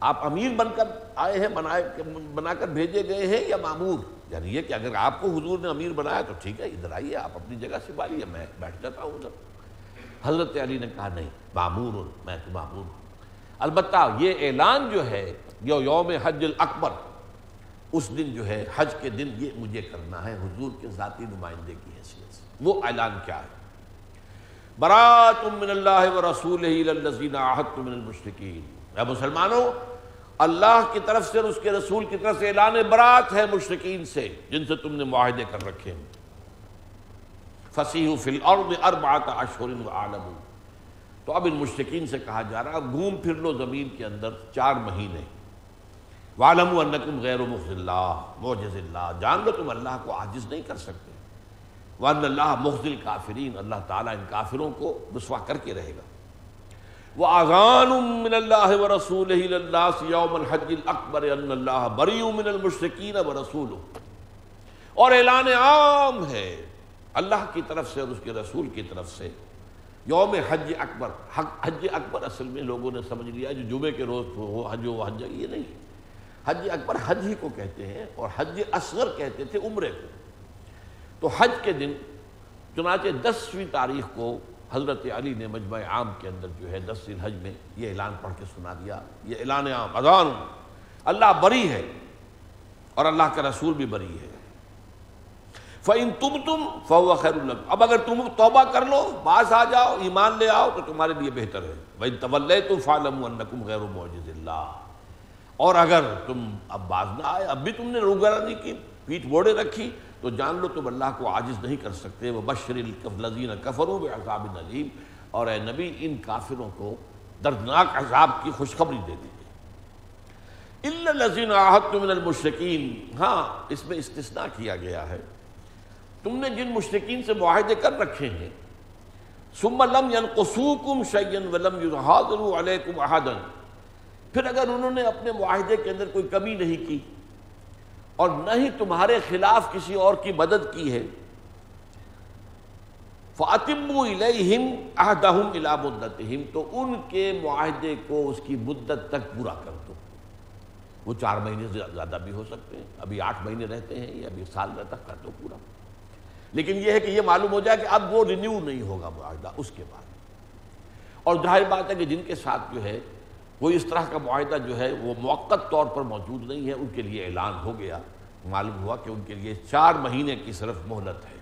آپ امیر بن کر آئے ہیں، بنائے، بنا کر بھیجے گئے ہیں یا معمور یعنی یہ کہ اگر آپ کو حضور نے امیر بنایا تو ٹھیک ہے، ادھر آئیے، آپ اپنی جگہ سے بالیے میں بیٹھ جاتا ہوں ادھر۔ حضرت علی نے کہا، نہیں معمور میں تو معمور ہوں۔ البتہ یہ اعلان جو ہے یو یوم حج الاکبر اس دن جو ہے، حج کے دن یہ مجھے کرنا ہے۔ حضور کے ذاتی نمائندے کی حیثیت سے۔ وہ اعلان کیا ہے۔ برات من اللہ و رسول من المشرقین اے مسلمانوں، اللہ کی طرف سے اور اس کے رسول کی طرف سے اعلان برات ہے مشرقین سے، جن سے تم نے معاہدے کر رکھے ہیں۔ فصیح فی الارض اربعات اشہر و عالم تو اب ان مشرقین سے کہا جا رہا گھوم پھر لو زمین کے اندر چار مہینے۔ وعلم انکم غیر مخز اللہ معجز اللہ جان لو تم اللہ کو عاجز نہیں کر سکتے۔ وان اللہ مخزل کافرین اللہ تعالیٰ ان کافروں کو رسوا کر کے رہے گا۔ وَأَغَانٌ مِّنَ اللَّهِ وَرَسُولِهِ لِلنَّاسِ يَوْمَ الْحَجِّ الْأَكْبَرِ أَنَّ اللَّهَ بَرِيٌّ مِّنَ الْمُشْرِكِينَ وَرَسُولُهُ۔ اور اعلان عام ہے، اللہ کی طرف سے اور اس کے رسول کی طرف سے۔ یوم حج اکبر حج اکبر اصل میں لوگوں نے سمجھ لیا جو جمعے کے روز ہو، حج و حج، یہ نہیں۔ حج اکبر حج ہی کو کہتے ہیں اور حج اصغر کہتے تھے عمرے کو۔ تو حج کے دن چنانچہ دسویں تاریخ کو حضرت علی نے مجمع عام کے اندر جو ہے دس الحج میں یہ اعلان پڑھ کے سنا دیا۔ یہ اعلان عام، اذان۔ اللہ بری ہے اور اللہ کا رسول بھی بری ہے۔ فَإِن تم تم فَهُوَ خَيْرُ لَكُمْ۔ اب اگر تم توبہ کر لو باس آ جاؤ، ایمان لے آؤ، تو تمہارے لیے بہتر ہے۔ وَإِن تَوَلَّيْتُمْ فَعْلَمُوا أَنَّكُمْ غَيْرُ مُعْجِزِ اللَّهِ۔ اور اگر تم اب باز نہ آئے، اب بھی تم نے روگرانی کی پیٹ موڑے رکھی، تو جان لو تم اللہ کو عاجز نہیں کر سکتے۔ وہ بشر الزین کفروں عذاب نظیم اور اے نبی، ان کافروں کو دردناک عذاب کی خوشخبری دے دیجیے الزین آحت من المشرقین ہاں اس میں استثناء کیا گیا ہے۔ تم نے جن مشرقین سے معاہدے کر رکھے ہیں، ثم لم ينقصوكم شيئا ولم يظاهروا عليكم احدا پھر اگر انہوں نے اپنے معاہدے کے اندر کوئی کمی نہیں کی اور نہ ہی تمہارے خلاف کسی اور کی مدد کی ہے فاطمو الہم احدہم الى مدتہم تو ان کے معاہدے کو اس کی مدت تک پورا کر دو۔ وہ چار مہینے سے زیادہ بھی ہو سکتے ہیں، ابھی آٹھ مہینے رہتے ہیں یا ابھی سال تک کر دو پورا۔ لیکن یہ ہے کہ یہ معلوم ہو جائے کہ اب وہ رینیو نہیں ہوگا معاہدہ، اس کے بعد۔ اور ظاہر بات ہے کہ جن کے ساتھ جو ہے کوئی اس طرح کا معاہدہ جو ہے وہ موقع طور پر موجود نہیں ہے، ان کے لیے اعلان ہو گیا۔ معلوم ہوا کہ ان کے لیے چار مہینے کی صرف مہلت ہے۔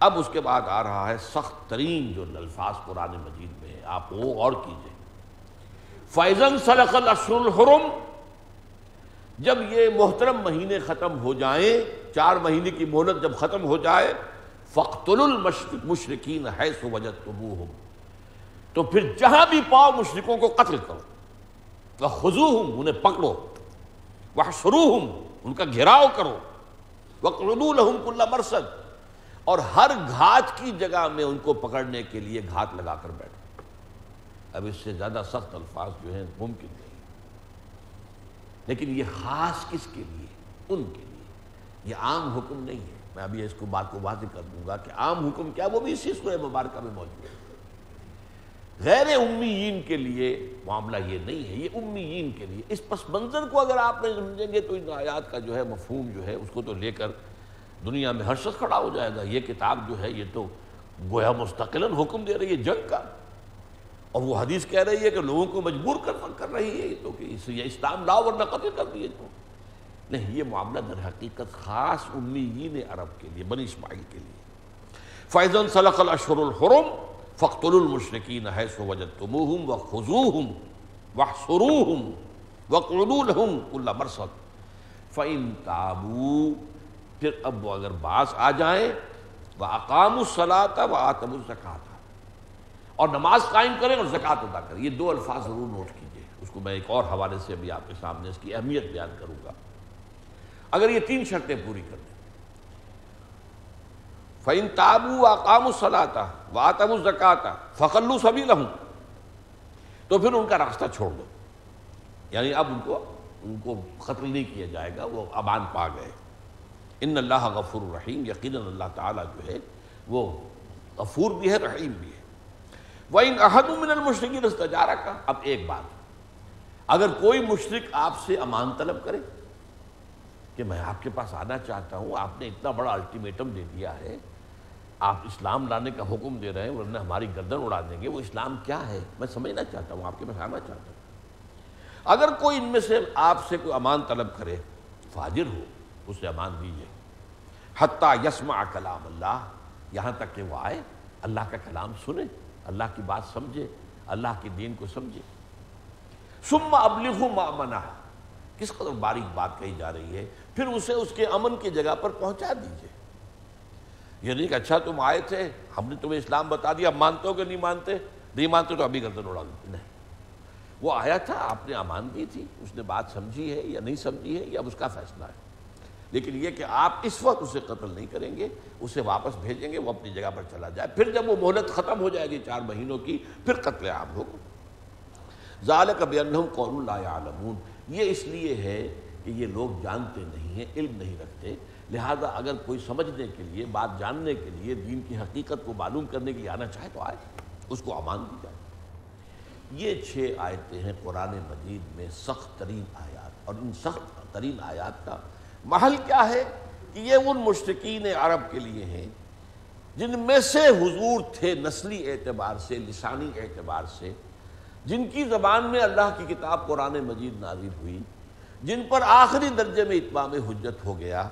اب اس کے بعد آ رہا ہے سخت ترین جو الفاظ قرآن مجید میں ہے آپ وہ اور کیجیے۔ فیضن سلق الاشر الحرم، جب یہ محترم مہینے ختم ہو جائیں، چار مہینے کی مہلت جب ختم ہو جائے فخر المشرق مشرقین ہے سو وجہ تو پھر جہاں بھی پاؤ مشرقوں کو قتل کرو۔ وہ خزو ہوں انہیں پکڑو۔ وہ شروع ہوں ان کا گھیراؤ کرو۔ وہ کلّہ مرسد اور ہر گھات کی جگہ میں ان کو پکڑنے کے لیے گھات لگا کر بیٹھو۔ اب اس سے زیادہ سخت الفاظ جو ہیں ممکن نہیں۔ لیکن یہ خاص کس کے لیے؟ ان کے لیے۔ یہ عام حکم نہیں ہے۔ میں ابھی اس کو بات کو واضح کر دوں گا کہ عام حکم کیا وہ بھی اسی سورہ مبارکہ میں موجود ہے۔ غیر امیین کے لیے معاملہ یہ نہیں ہے، یہ امیین کے لیے۔ اس پس منظر کو اگر آپ نہیں سمجھیں گے تو ان آیات کا جو ہے مفہوم جو ہے، اس کو تو لے کر دنیا میں ہر شخص کھڑا ہو جائے گا۔ یہ کتاب جو ہے، یہ تو گویا مستقل حکم دے رہی ہے جنگ کا۔ اور وہ حدیث کہہ رہی ہے کہ لوگوں کو مجبور کر کر رہی ہے، یہ تو کہ یہ اسلام لاؤ ورنہ قتل کر دیے تو۔ نہیں، یہ معاملہ در حقیقت خاص امیین عرب کے لیے، بنی اسماعیل کے لیے۔ فیضن صلق الاشر الحرم فخر المشرقین ہے سو وجد تمہم و خزو ہم و سرو ہم و اللہ مرسد فعن تابو پھر اب وہ اگر باس آ جائیں وہ اقام الصلاۃ و آتم الزکات اور نماز قائم کریں اور زکوٰۃ ادا کریں. یہ دو الفاظ ضرور نوٹ کیجیے. اس کو میں ایک اور حوالے سے ابھی آپ کے سامنے اس کی اہمیت بیان کروں گا. اگر یہ تین شرطیں پوری کر دیں فعن تابو اقام الصلاطا و آتم الزکاتا فقلو سبھی لہوں تو پھر ان کا راستہ چھوڑ دو۔ یعنی اب ان کو ان کو قتل نہیں کیا جائے گا، وہ امان پا گئے۔ ان اللہ غفور الرحیم یقیناً اللہ تعالیٰ جو ہے، وہ غفور بھی ہے، رحیم بھی ہے۔ وہ ان احد من المشرقی رستجارہ کا اب ایک بات، اگر کوئی مشرق آپ سے امان طلب کرے کہ میں آپ کے پاس آنا چاہتا ہوں، آپ نے اتنا بڑا الٹیمیٹم دے دیا ہے آپ اسلام لانے کا حکم دے رہے ہیں ورنہ ہماری گردن اڑا دیں گے، وہ اسلام کیا ہے؟ میں سمجھنا چاہتا ہوں، آپ کے پاس آنا چاہتا ہوں۔ اگر کوئی ان میں سے آپ سے کوئی امان طلب کرے، فاجر ہو، اسے امان دیجیے حتیٰ یسما کلام اللہ، یہاں تک کہ وہ آئے، اللہ کا کلام سنے، اللہ کی بات سمجھے، اللہ کے دین کو سمجھے۔ سم ابلغ ما کس قدر باریک بات کہی جا رہی ہے؟ پھر اسے اس کے امن کی جگہ پر پہنچا دیجیے۔ یہ نہیں کہ اچھا تم آئے تھے، ہم نے تمہیں اسلام بتا دیا، مانتے ہو کہ نہیں مانتے؟ نہیں مانتے تو ابھی گردن اڑا دیتے نہیں۔ وہ آیا تھا، آپ نے امان دی تھی، اس نے بات سمجھی ہے یا نہیں سمجھی ہے یا اس کا فیصلہ ہے۔ لیکن یہ کہ آپ اس وقت اسے قتل نہیں کریں گے، اسے واپس بھیجیں گے، وہ اپنی جگہ پر چلا جائے۔ پھر جب وہ مہلت ختم ہو جائے گی چار مہینوں کی، پھر قتل عام ہوگا۔ ظال کبھی قول لا عالمون یہ اس لیے ہے کہ یہ لوگ جانتے نہیں ہیں، علم نہیں رکھتے۔ لہذا اگر کوئی سمجھنے کے لیے، بات جاننے کے لیے، دین کی حقیقت کو معلوم کرنے کے لیے آنا چاہے تو آئے، اس کو امان دی جائے۔ یہ چھ آیتیں ہیں قرآن مجید میں سخت ترین آیات۔ اور ان سخت ترین آیات کا محل کیا ہے؟ کہ یہ ان مشرقین عرب کے لیے ہیں، جن میں سے حضور تھے نسلی اعتبار سے، لسانی اعتبار سے، جن کی زبان میں اللہ کی کتاب قرآن مجید نازل ہوئی، جن پر آخری درجے میں اتمام حجت ہو گیا۔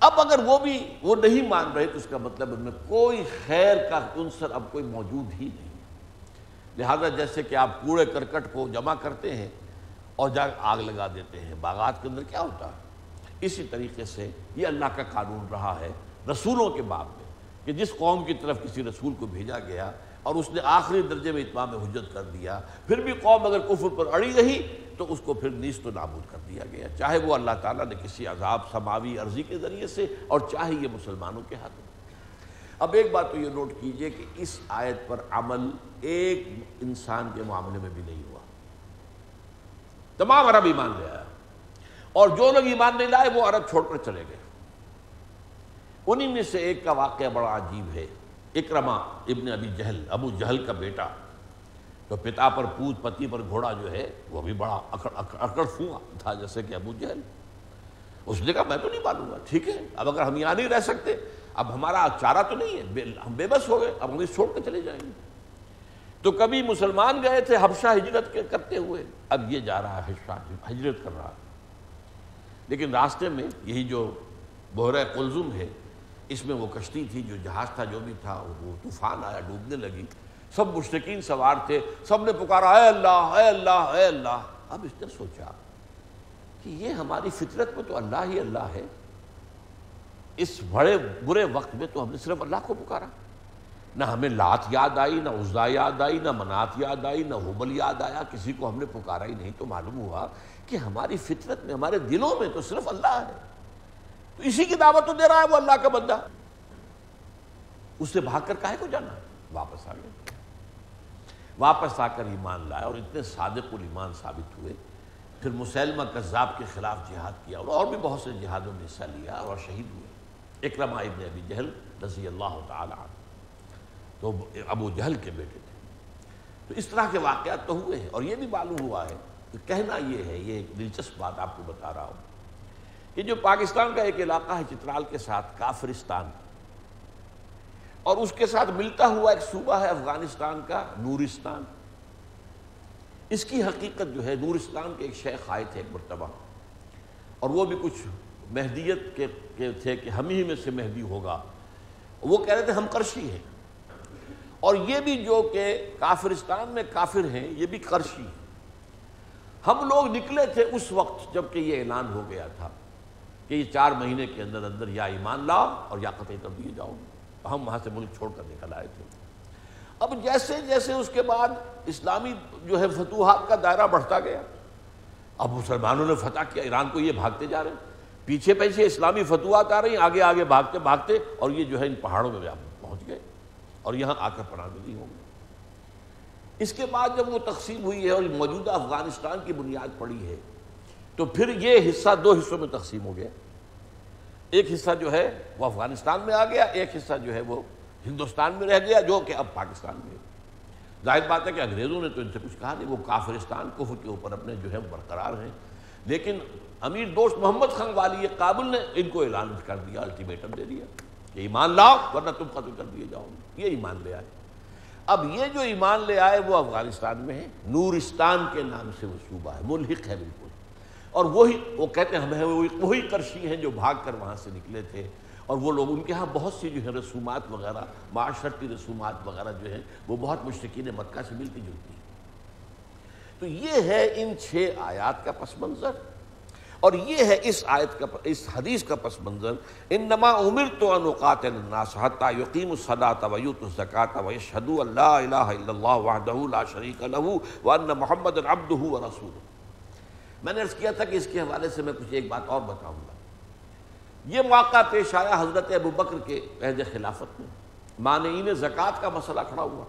اب اگر وہ بھی وہ نہیں مان رہے تو اس کا مطلب ان میں کوئی خیر کا عنصر اب کوئی موجود ہی نہیں لہذا جیسے کہ آپ کوڑے کرکٹ کو جمع کرتے ہیں اور جا آگ لگا دیتے ہیں، باغات کے اندر کیا ہوتا ہے؟ اسی طریقے سے یہ اللہ کا قانون رہا ہے رسولوں کے باب میں کہ جس قوم کی طرف کسی رسول کو بھیجا گیا اور اس نے آخری درجے میں اتمام حجت کر دیا۔ پھر بھی قوم اگر کفر پر اڑی رہی تو اس کو پھر نیست و نابود کر دیا گیا۔ چاہے وہ اللہ تعالیٰ نے کسی عذاب، سماوی عرضی کے ذریعے سے اور چاہے یہ مسلمانوں کے ہاتھ میں۔ اب ایک بات تو یہ نوٹ کیجیے کہ اس آیت پر عمل ایک انسان کے معاملے میں بھی نہیں ہوا۔ تمام عرب ایمان لے آیا۔ اور جو لوگ ایمان نہیں لائے وہ عرب چھوڑ کر چلے گئے۔ انہی میں سے ایک کا واقعہ بڑا عجیب ہے۔ اکرما ابن ابی جہل، ابو جہل کا بیٹا۔ تو پتا پر پوت پتی پر گھوڑا جو ہے، وہ بھی بڑا اکڑ اکڑ فوا تھا، جیسے کہ ابو جہل۔ اس نے کہا، میں تو نہیں مانوں گا، ٹھیک ہے، اب اگر ہم یہاں نہیں رہ سکتے، اب ہمارا چارہ تو نہیں ہے ہم بے بس ہو گئے، اب ہم چھوڑ کے چلے جائیں گے۔ تو کبھی مسلمان گئے تھے حبشہ ہجرت کرتے ہوئے، اب یہ جا رہا ہے ہجرت کر رہا ہے۔ لیکن راستے میں یہی جو بحرہ قلزم ہے اس میں وہ کشتی تھی جو جہاز تھا، جو بھی تھا، وہ طوفان آیا، ڈوبنے لگی۔ سب مشتقین سوار تھے، سب نے پکارا، اے اللہ اے اللہ اے اللہ۔ اب اس نے سوچا کہ یہ ہماری فطرت میں تو اللہ ہی اللہ ہے۔ اس بڑے برے وقت میں تو ہم نے صرف اللہ کو پکارا۔ نہ ہمیں لات یاد آئی، نہ عزا یاد آئی، نہ منات یاد آئی، نہ حبل یاد آیا، کسی کو ہم نے پکارا ہی نہیں۔ تو معلوم ہوا کہ ہماری فطرت میں، ہمارے دلوں میں تو صرف اللہ ہے۔ تو اسی کی دعوت تو دے رہا ہے وہ اللہ کا بندہ۔ اس سے بھاگ کر کہے کو جانا؟ واپس آ گئے واپس آ کر ایمان لائے اور اتنے صادق الایمان ثابت ہوئے۔ پھر مسلمہ کذاب کے خلاف جہاد کیا اور بھی بہت سے جہادوں میں حصہ لیا اور شہید ہوئے۔ اکرما ابن ابی جہل رضی اللہ تعالی عنہ۔ تو ابو جہل کے بیٹے تھے۔ تو اس طرح کے واقعات تو ہوئے ہیں اور یہ بھی معلوم ہوا ہے کہ کہنا یہ ہے، یہ ایک دلچسپ بات آپ کو بتا رہا ہوں۔ یہ جو پاکستان کا ایک علاقہ ہے چترال کے ساتھ، کافرستان۔ اور اس کے ساتھ ملتا ہوا ایک صوبہ ہے افغانستان کا، نورستان۔ اس کی حقیقت جو ہے، نورستان کے ایک شیخ آئے تھے ایک مرتبہ۔ اور وہ بھی کچھ مہدیت کے تھے کہ ہم ہی میں سے مہدی ہوگا۔ وہ کہہ رہے تھے، ہم کرشی ہیں۔ اور یہ بھی جو کہ کافرستان میں کافر ہیں، یہ بھی کرشی۔ ہیں ہم لوگ نکلے تھے اس وقت جبکہ یہ اعلان ہو گیا تھا۔ کہ یہ چار مہینے کے اندر اندر یا ایمان لاؤ اور یا قطع کر دیے جاؤ۔ ہم وہاں سے ملک چھوڑ کر نکل آئے تھے۔ اب جیسے جیسے اس کے بعد اسلامی جو ہے فتوحات کا دائرہ بڑھتا گیا، اب مسلمانوں نے فتح کیا، ایران کو یہ بھاگتے جا رہے ہیں۔ پیچھے پیچھے اسلامی فتوحات آ رہی ہیں، آگے آگے بھاگتے بھاگتے اور یہ جو ہے ان پہاڑوں میں پہنچ گئے اور یہاں آ کر پناہ گزی ہوں گے اس کے بعد جب وہ تقسیم ہوئی ہے اور موجودہ افغانستان کی بنیاد پڑی ہے تو پھر یہ حصہ دو حصوں میں تقسیم ہو گیا۔ ایک حصہ جو ہے وہ افغانستان میں آ گیا، ایک حصہ جو ہے وہ ہندوستان میں رہ گیا، جو کہ اب پاکستان میں۔ ظاہر بات ہے کہ انگریزوں نے تو ان سے کچھ کہا نہیں، وہ کافرستان، کفر کے اوپر اپنے جو ہے برقرار ہیں۔ لیکن امیر دوست محمد خان والی قابل نے ان کو اعلان کر دیا الٹیمیٹم دے دیا کہ ایمان لاؤ، ورنہ تم قتل کر دیے جاؤ یہ ایمان لے آئے۔ اب یہ جو ایمان لے آئے وہ افغانستان میں ہے نورستان کے نام سے وہ صوبہ ہے، ملحق ہے بالکل۔ اور وہی وہ کہتے ہیں، ہمیں وہی کرشی ہیں جو بھاگ کر وہاں سے نکلے تھے۔ اور وہ لوگ، ان کے ہاں بہت سی جو ہے رسومات وغیرہ معاشرتی رسومات وغیرہ جو ہیں، وہ بہت مشتقین مکہ سے ملتی جلتی ہیں تو یہ ہے ان چھ آیات کا پس منظر۔ اور یہ ہے اس آیت کا اس حدیث کا پس منظر۔ انما ان اقاتل الناس حتى يقيموا الصلاة ويؤتوا الزكاة ويشهدوا ان لا اله الا الله وحده لا شريك له وان محمدا عبده ورسوله میں نے عرض کیا تھا کہ اس کے حوالے سے میں کچھ ایک بات اور بتاؤں گا۔ یہ موقع پیش آیا حضرت ابو بکر کے عہد خلافت میں۔ مانعین زکوٰۃ کا مسئلہ کھڑا ہوا۔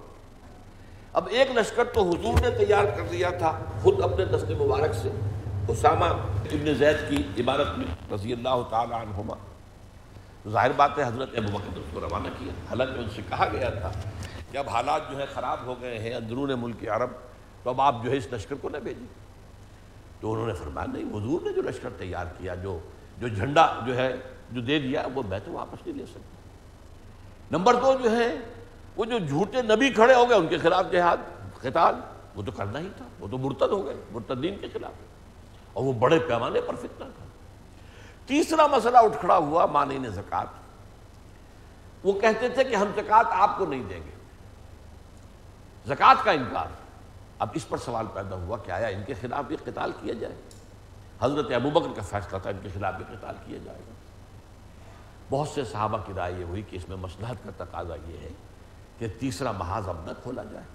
اب ایک لشکر تو حضور نے تیار کر دیا تھا خود اپنے دست مبارک سے۔ اسامہ ابن زید کی عبارت میں رضی اللہ تعالیٰ عنہما۔ ظاہر بات ہے حضرت ابو بکر اس کو روانہ کیا۔ حالانکہ ان سے کہا گیا تھا کہ اب حالات جو ہے خراب ہو گئے ہیں اندرون ملک عرب، تو اب آپ جو ہے اس لشکر کو نہ بھیجیں۔ تو انہوں نے فرمایا، نہیں، حضور نے جو لشکر تیار کیا، جو جو جھنڈا جو ہے، جو دے دیا، وہ میں تو واپس نہیں لے سکتا۔ نمبر دو جو ہے، وہ جو جھوٹے نبی کھڑے ہو گئے ان کے خلاف جہاد، قتال، وہ تو کرنا ہی تھا، وہ تو مرتد ہو گئے، مرتدین کے خلاف۔ اور وہ بڑے پیمانے پر فتنہ تھا۔ تیسرا مسئلہ اٹھ کھڑا ہوا مانین زکوٰۃ۔ وہ کہتے تھے کہ ہم زکوٰۃ آپ کو نہیں دیں گے۔ زکوٰۃ کا انکار۔ اب اس پر سوال پیدا ہوا کہ آیا ان کے خلاف بھی قتال کیا جائے؟ حضرت ابوبکر کا فیصلہ تھا ان کے خلاف بھی قتال کیا جائے گا۔ بہت سے صحابہ کی رائے یہ ہوئی کہ اس میں مسلحت کا تقاضا یہ ہے کہ تیسرا محاذ اب نہ کھولا جائے۔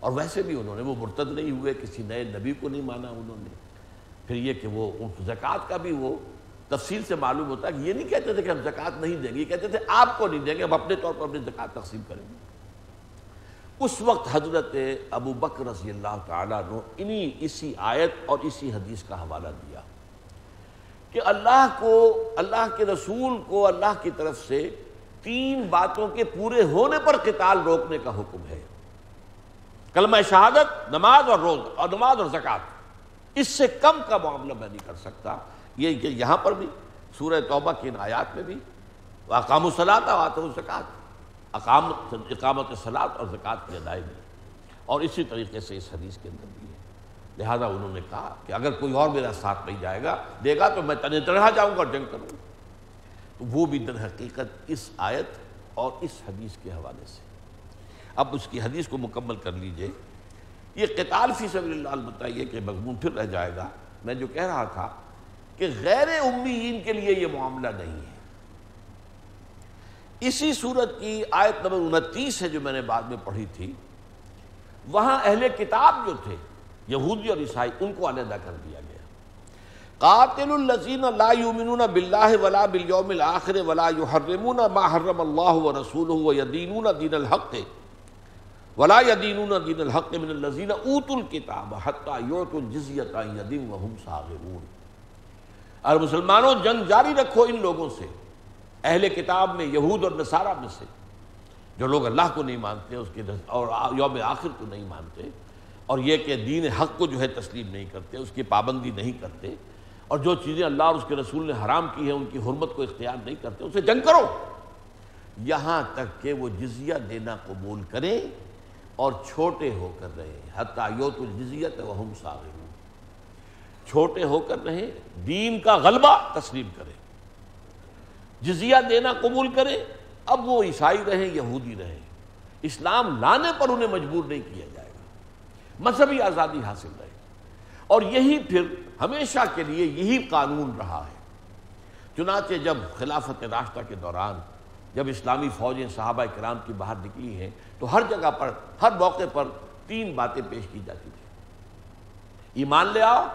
اور ویسے بھی انہوں نے وہ مرتد نہیں ہوئے، کسی نئے نبی کو نہیں مانا انہوں نے۔ پھر یہ کہ وہ زکوٰۃ کا بھی وہ تفصیل سے معلوم ہوتا ہے کہ یہ نہیں کہتے تھے کہ ہم زکوٰۃ نہیں دیں گے، یہ کہتے تھے آپ کو نہیں دیں گے، ہم اپنے طور پر اپنی زکوٰۃ تقسیم کریں گے۔ اس وقت حضرت ابو بکر رضی اللہ تعالیٰ نے انہی اسی آیت اور اسی حدیث کا حوالہ دیا کہ اللہ کو، اللہ کے رسول کو، اللہ کی طرف سے تین باتوں کے پورے ہونے پر قتال روکنے کا حکم ہے۔ کلمہ شہادت، نماز اور روز، اور نماز اور زکوٰۃ۔ اس سے کم کا معاملہ میں نہیں کر سکتا۔ یہ کہ یہاں پر بھی، سورہ توبہ کی ان آیات میں بھی۔ اقام الصلاۃ آت الزکات اقام اقامت صلاحت اور زکوٰۃ کی ادائیگی۔ اور اسی طریقے سے اس حدیث کے اندر بھی ہے۔ لہذا انہوں نے کہا کہ اگر کوئی اور میرا ساتھ نہیں جائے گا، دے گا تو میں تنہ طرح جاؤں گا اور جنگ کروں گا۔ تو وہ بھی در حقیقت اس آیت اور اس حدیث کے حوالے سے۔ اب اس کی حدیث کو مکمل کر لیجیے۔ یہ قتال فی سبیل اللہ البتہ یہ کہ مضمون پھر رہ جائے گا۔ میں جو کہہ رہا تھا کہ غیر امیین کے لیے یہ معاملہ نہیں ہے۔ اسی صورت کی آیت نمبر انتیس ہے جو میں نے بعد میں پڑھی تھی، وہاں اہل کتاب جو تھے، یہودی اور عیسائی، ان کو علیحدہ کر دیا گیا۔ قاتل الذین لا یؤمنون باللہ ولا بالیوم الاخر ولا یحرمون ما حرم اللہ ورسولہ ویدینون دین الحق۔ ولا یدینون دین الحق من الذین اوتوا الکتاب حتی یعطوا الجزیۃ عن ید وهم صاغرون۔ اور مسلمانوں، جنگ جاری رکھو ان لوگوں سے۔ اہل کتاب میں، یہود اور نصارہ میں سے، جو لوگ اللہ کو نہیں مانتے، اس کے اور یوم آخر کو نہیں مانتے، اور یہ کہ دین حق کو جو ہے تسلیم نہیں کرتے، اس کی پابندی نہیں کرتے، اور جو چیزیں اللہ اور اس کے رسول نے حرام کی ہیں، ان کی حرمت کو اختیار نہیں کرتے، اسے جنگ کرو۔ یہاں تک کہ وہ جزیہ دینا قبول کریں اور چھوٹے ہو کر رہے حتیٰ یوت الجزیت وہم صاغرون۔ چھوٹے ہو کر رہیں، دین کا غلبہ تسلیم کریں۔ جزیہ دینا قبول کریں اب وہ عیسائی رہیں یہودی رہیں اسلام لانے پر انہیں مجبور نہیں کیا جائے گا۔ مذہبی آزادی حاصل رہے۔ اور یہی پھر ہمیشہ کے لیے یہی قانون رہا ہے۔ چنانچہ جب خلافت راستہ کے دوران جب اسلامی فوجیں صحابہ کرام کی باہر نکلی ہیں، تو ہر جگہ پر، ہر موقع پر تین باتیں پیش کی جاتی تھیں۔ ایمان لے آؤ،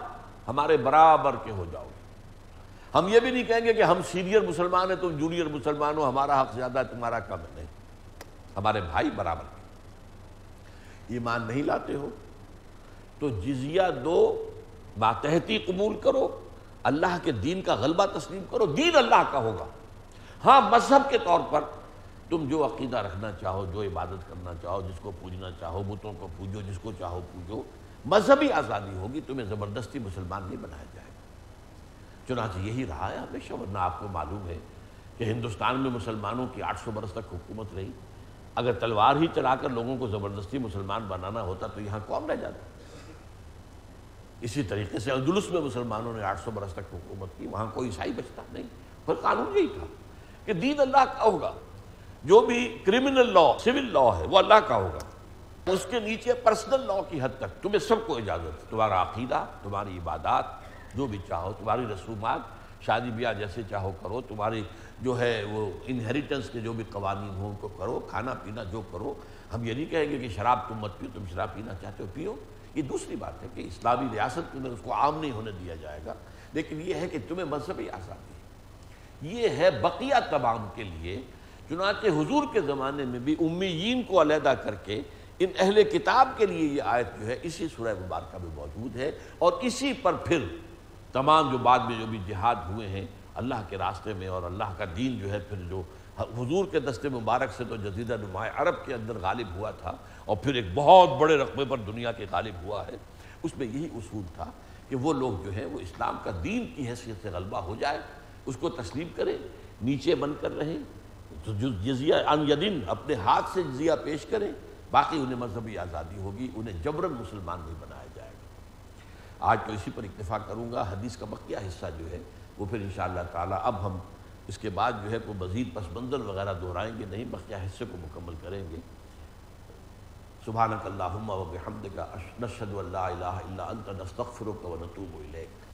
ہمارے برابر کے ہو جاؤ۔ ہم یہ بھی نہیں کہیں گے کہ ہم سینئر مسلمان ہیں تم جونیئر مسلمان ہو، ہمارا حق زیادہ ہے، تمہارا کم ہے۔ نہیں، ہمارے بھائی برابر کے ایمان نہیں لاتے ہو، تو جزیہ دو باتحتی قبول کرو، اللہ کے دین کا غلبہ تسلیم کرو، دین اللہ کا ہوگا۔ ہاں مذہب کے طور پر تم جو عقیدہ رکھنا چاہو، جو عبادت کرنا چاہو، جس کو پوجنا چاہو، بتوں کو پوجو، جس کو چاہو پوجو، مذہبی آزادی ہوگی، تمہیں زبردستی مسلمان نہیں بنایا جائے۔ چنانچہ یہی رہا ہے، ہمیشہ، ورنہ آپ کو معلوم ہے کہ ہندوستان میں مسلمانوں کی آٹھ سو برس تک حکومت رہی۔ اگر تلوار ہی چلا کر لوگوں کو زبردستی مسلمان بنانا ہوتا تو یہاں قوم رہ جاتا؟ اسی طریقے سے اندلس میں مسلمانوں نے آٹھ سو برس تک حکومت کی، وہاں کوئی عیسائی بچتا نہیں۔ پر قانون یہی تھا کہ دین اللہ کا ہوگا، جو بھی کرمنل لا سول لا ہے، وہ اللہ کا ہوگا۔ اس کے نیچے پرسنل لا کی حد تک تمہیں سب کو اجازت، تمہارا عقیدہ، تمہاری عبادات جو بھی چاہو، تمہاری رسومات، شادی بیاہ جیسے چاہو کرو، تمہاری جو ہے وہ انہیریٹنس کے جو بھی قوانین ہوں، ان کو کرو، کھانا پینا جو کرو۔ ہم یہ نہیں کہیں گے کہ شراب تم مت پیو، تم شراب پینا چاہتے ہو، پیو۔ یہ دوسری بات ہے کہ اسلامی ریاست میں اس کو عام نہیں ہونے دیا جائے گا۔ لیکن یہ ہے کہ تمہیں مذہبی آزادی ہے۔ یہ ہے بقیہ تمام کے لیے۔ چنانچہ حضور کے زمانے میں بھی امیین کو علیحدہ کر کے ان اہل کتاب کے لیے یہ آیت جو ہے اسی سورہ مبارکہ میں موجود ہے۔ اور اسی پر پھر تمام جو بعد میں جو بھی جہاد ہوئے ہیں، اللہ کے راستے میں اور اللہ کا دین جو ہے، پھر جو حضور کے دست مبارک سے تو جزیدہ نمایاں عرب کے اندر غالب ہوا تھا اور پھر ایک بہت بڑے رقبے پر دنیا کے غالب ہوا ہے۔ اس میں یہی اصول تھا کہ وہ لوگ جو ہیں، وہ اسلام کا دین کی حیثیت سے غلبہ ہو جائے، اس کو تسلیم کریں، نیچے بن کر رہیں، جزیہ ان یدن اپنے ہاتھ سے جزیہ پیش کریں، باقی انہیں مذہبی آزادی ہوگی، انہیں جبرن مسلمان نہیں بنایا آج تو اسی پر اکتفا کروں گا۔ حدیث کا بقیہ حصہ جو ہے، وہ پھر انشاءاللہ تعالی اب ہم اس کے بعد جو ہے، کوئی مزید پس منظر وغیرہ دہرائیں گے، نہیں، بقیہ حصے کو مکمل کریں گے۔ سبحانک اللہم و بحمدک، نشہد و لا الہ الا انت، نستغفرک و نتوب الیک۔